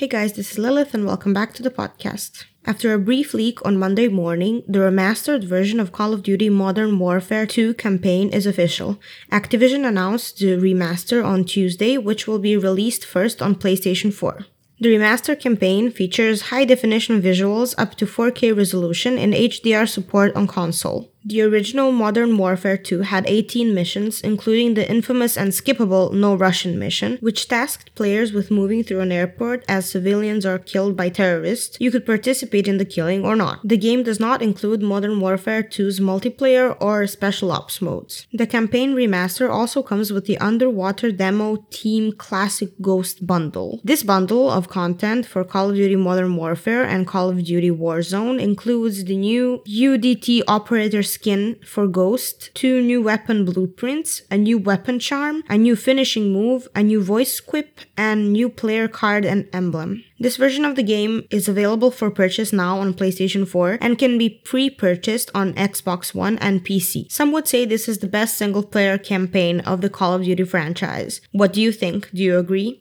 Hey guys, this is Lilith, and welcome back to the podcast. After a brief leak on Monday morning, the remastered version of Call of Duty Modern Warfare 2 campaign is official. Activision announced the remaster on Tuesday, which will be released first on PlayStation 4. The remaster campaign features high definition visuals up to 4K resolution and HDR support on console. The original Modern Warfare 2 had 18 missions, including the infamous and skippable No Russian mission, which tasked players with moving through an airport as civilians are killed by terrorists. You could participate in the killing or not. The game does not include Modern Warfare 2's multiplayer or special ops modes. The campaign remaster also comes with the Underwater Demo Team Classic Ghost bundle. This bundle of content for Call of Duty Modern Warfare and Call of Duty Warzone includes the new UDT Operator skin for Ghost, two new weapon blueprints, a new weapon charm, a new finishing move, a new voice quip, and new player card and emblem. This version of the game is available for purchase now on PlayStation 4 and can be pre-purchased on Xbox One and PC. Some would say this is the best single player campaign of the Call of Duty franchise. What do you think? Do you agree?